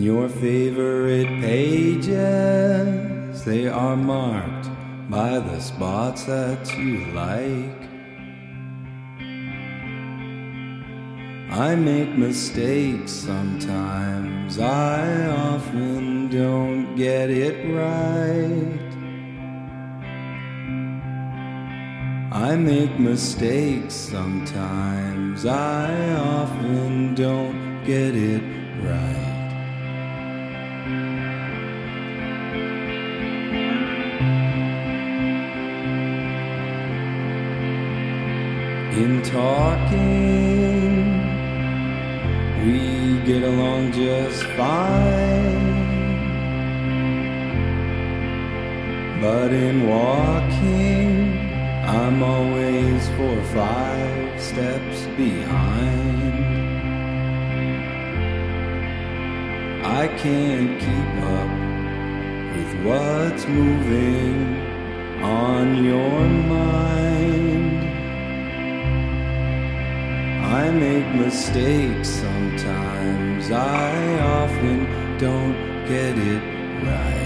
and your favorite pages they are marked by the spots that you like I make mistakes sometimes I often don't get it right I make mistakes sometimes. I often don't get it right. In talking, we get along just fine. But in walking, I'm always four or five steps behind. I can't keep up with what's moving on your mind. I make mistakes sometimes, I often don't get it right.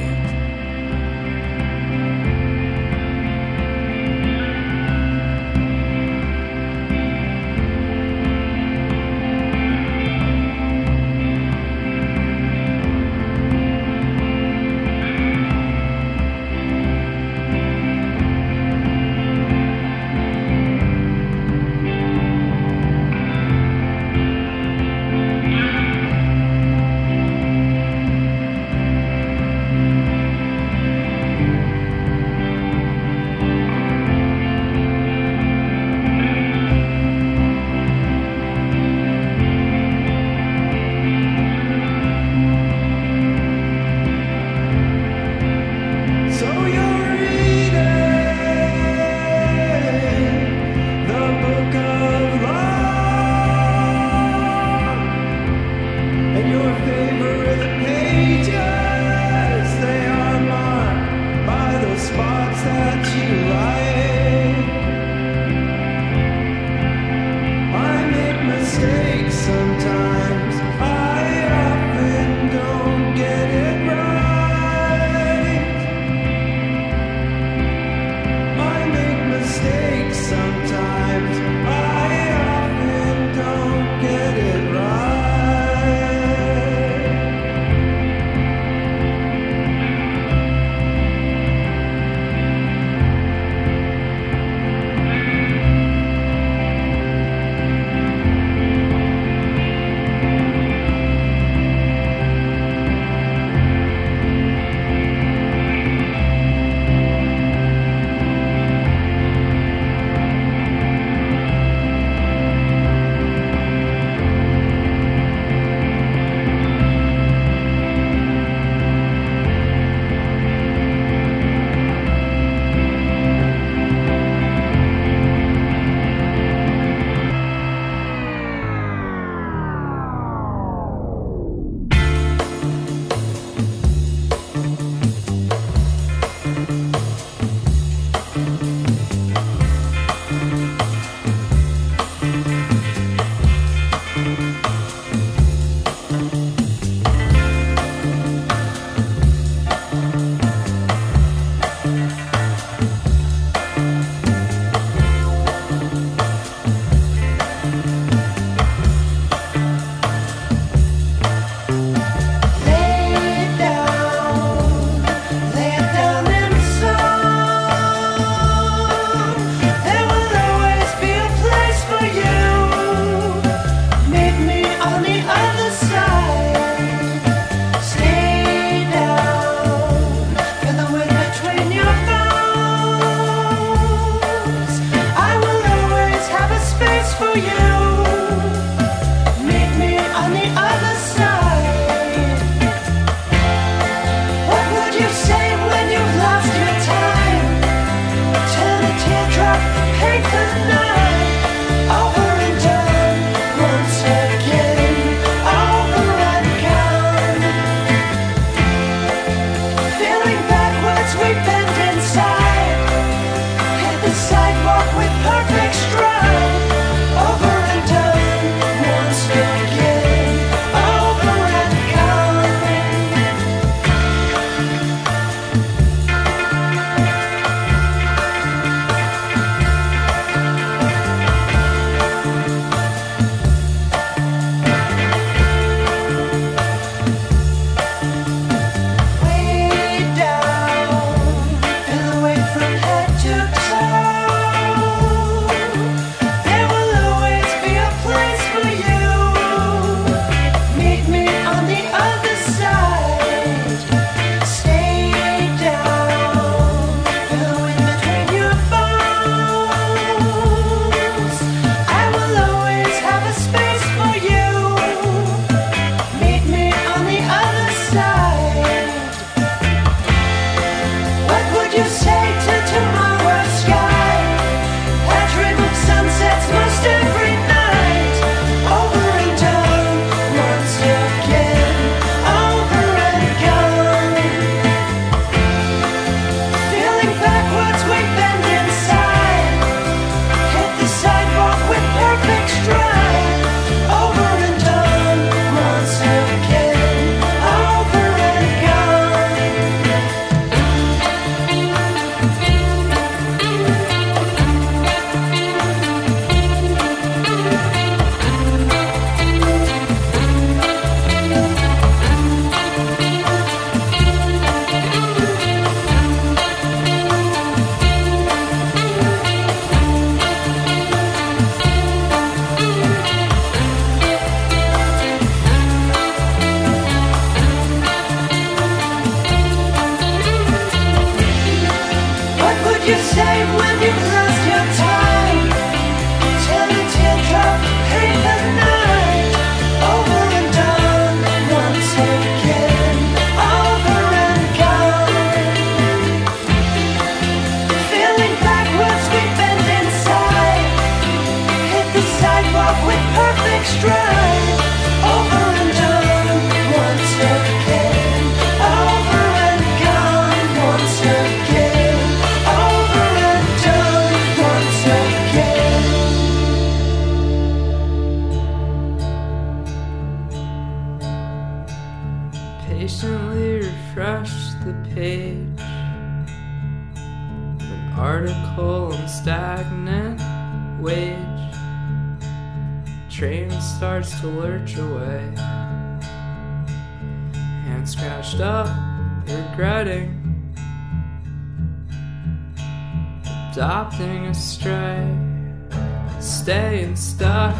try staying stuck.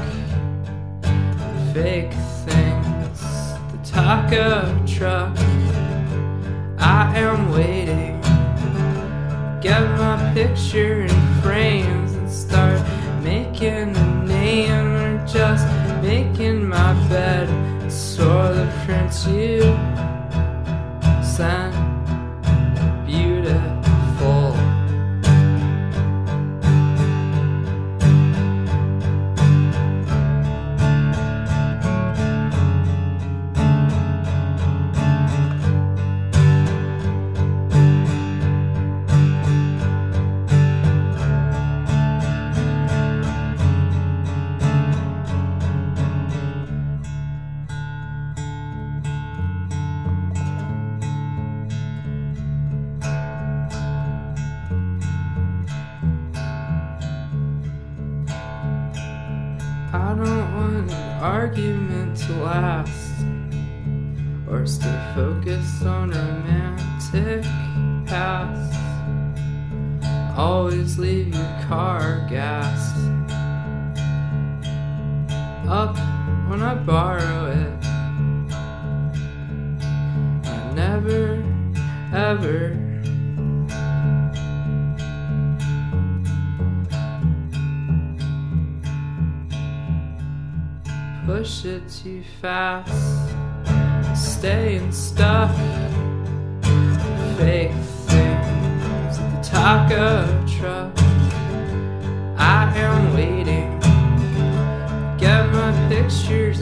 Fake things. The taco truck. I am waiting. Get my picture in frames and start making a name. Or just making my bed. So of prints you send Always leave your car gassed up when I borrow it. I never, ever. Push it too fast, staying stuck, fake taco truck. I am waiting. Get my picture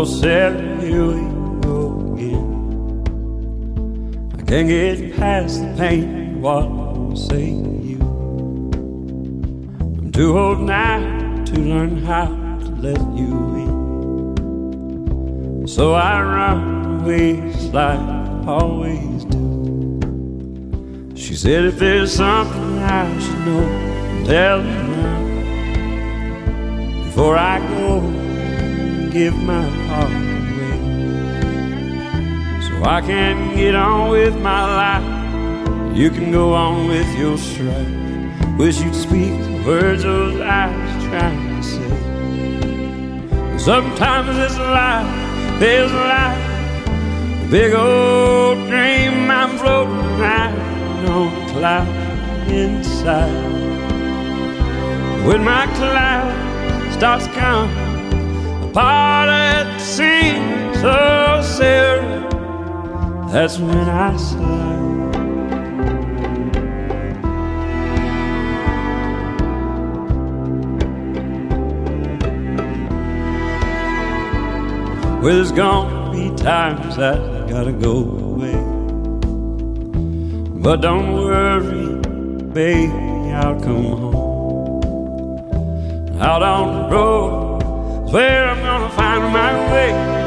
Oh, here we go again. I can't get past the pain. What say you? I'm too old now to learn how to let you in. So I run away like I always do. She said, if there's something I should know, tell me now. Before I go, give my I can't get on with my life. You can go on with your strife. Wish you'd speak the words those eyes trying to say. Sometimes it's life there's life. big old dream I'm floating around on a cloud inside. When my cloud starts coming apart at the seams, oh Sarah, that's when I slide. Well, there's gonna be times that I gotta go away. But don't worry, baby, I'll come home. Out on the road where I'm gonna find my way.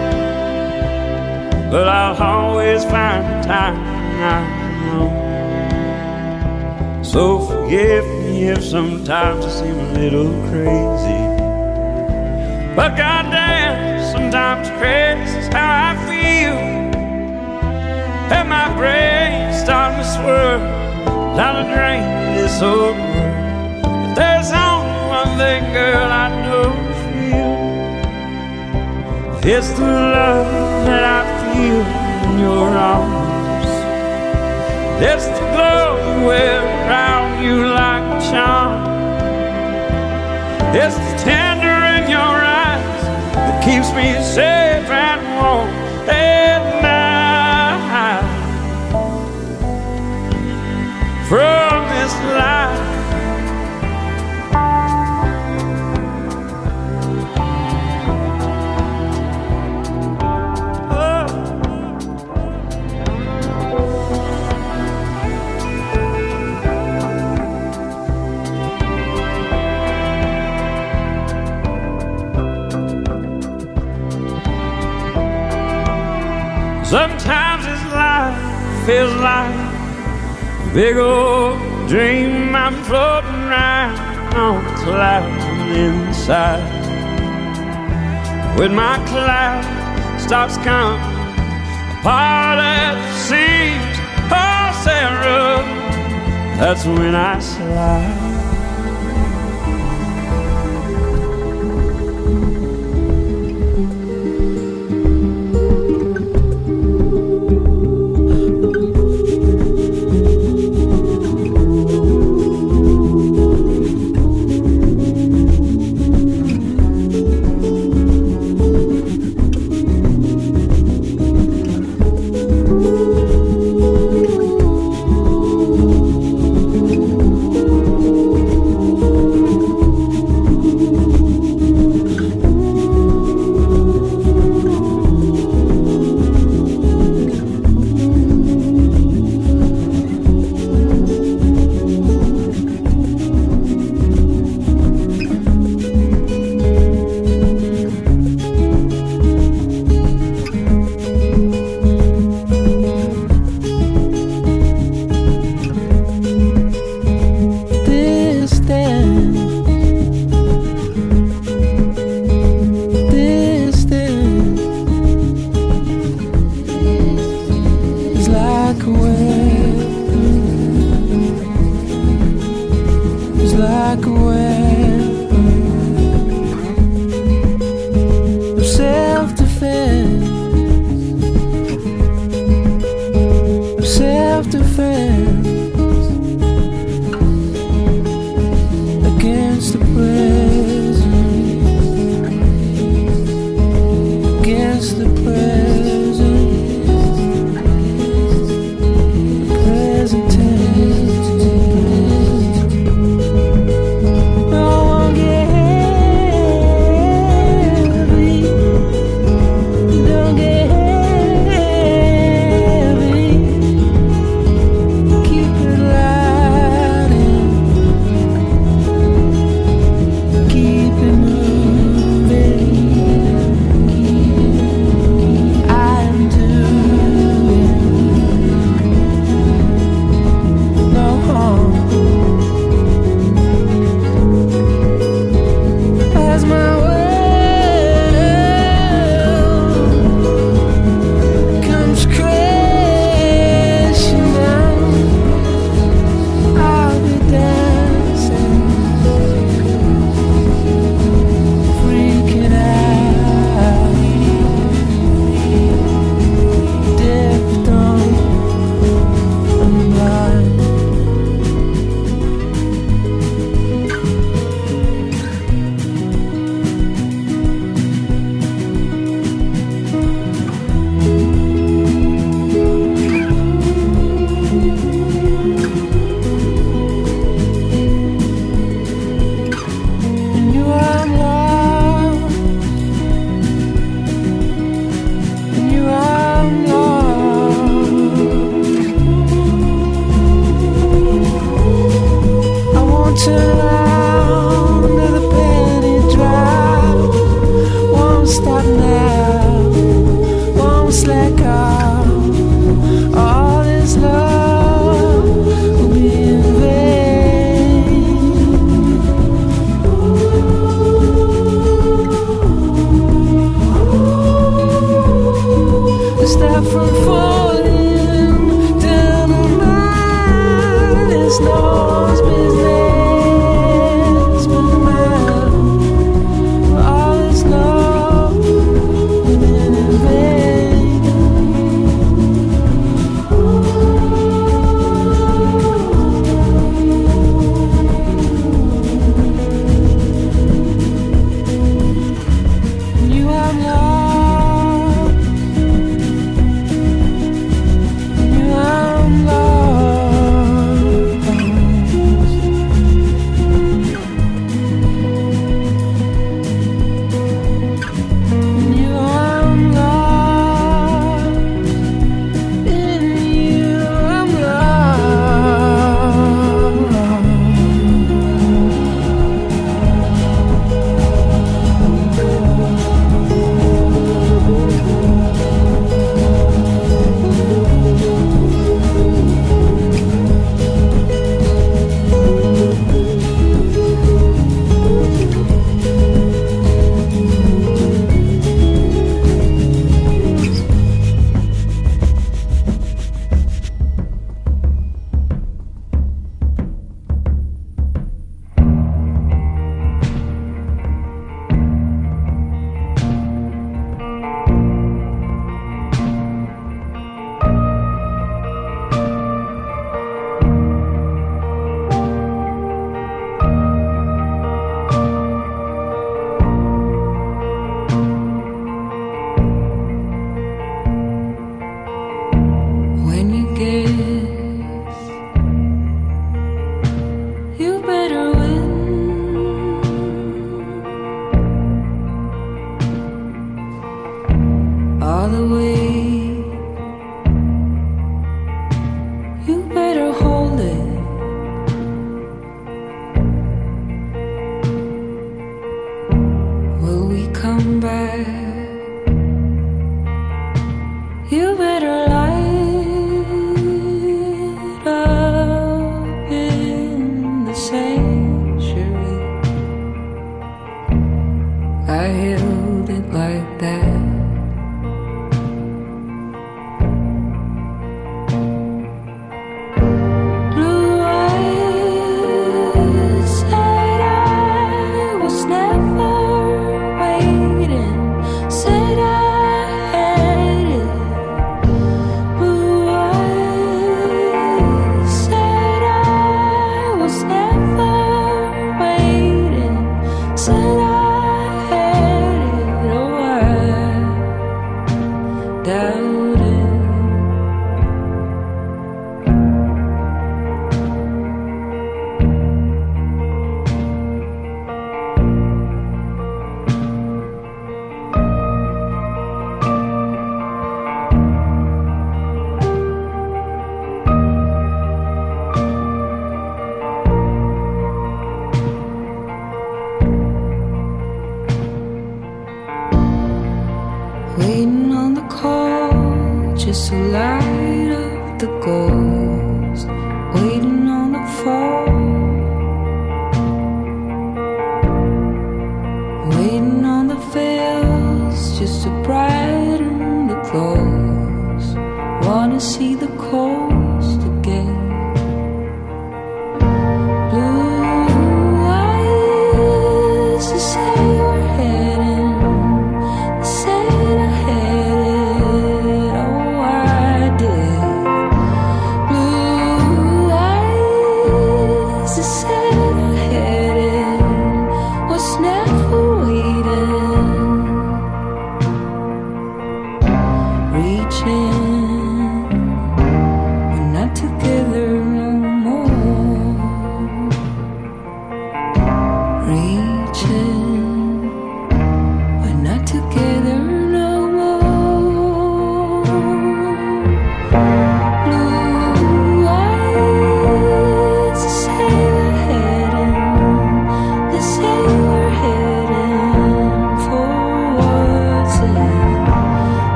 But I'll always find time. So forgive me if sometimes I seem a little crazy. But goddamn sometimes crazy is how I feel. And my brain starting to swirl down the drain this old world. But there's only one thing, girl, I know for you. It's the love that I in your arms. It's the glow around you like a charm. It's the tender in your eyes that keeps me safe and warm at feels like a big old dream I'm floating around on a cloud inside. When my cloud stops coming apart at the seams, oh Sarah, that's when I slide.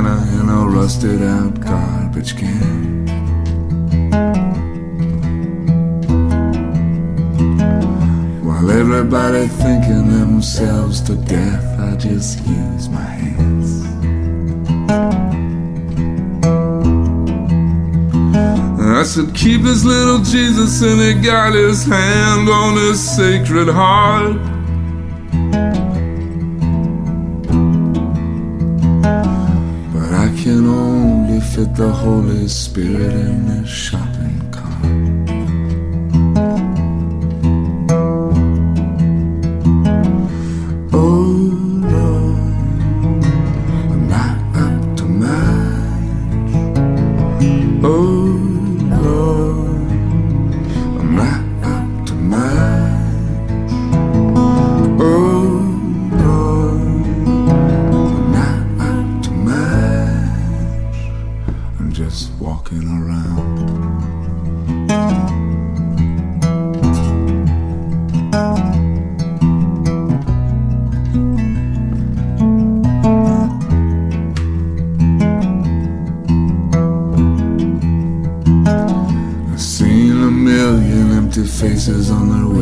Havana in a rusted out garbage can. While everybody thinking themselves to death, I just use my hands. I said, keep his little Jesus, and he got his hand on his sacred heart. the Holy Spirit in this shop. Faces on their way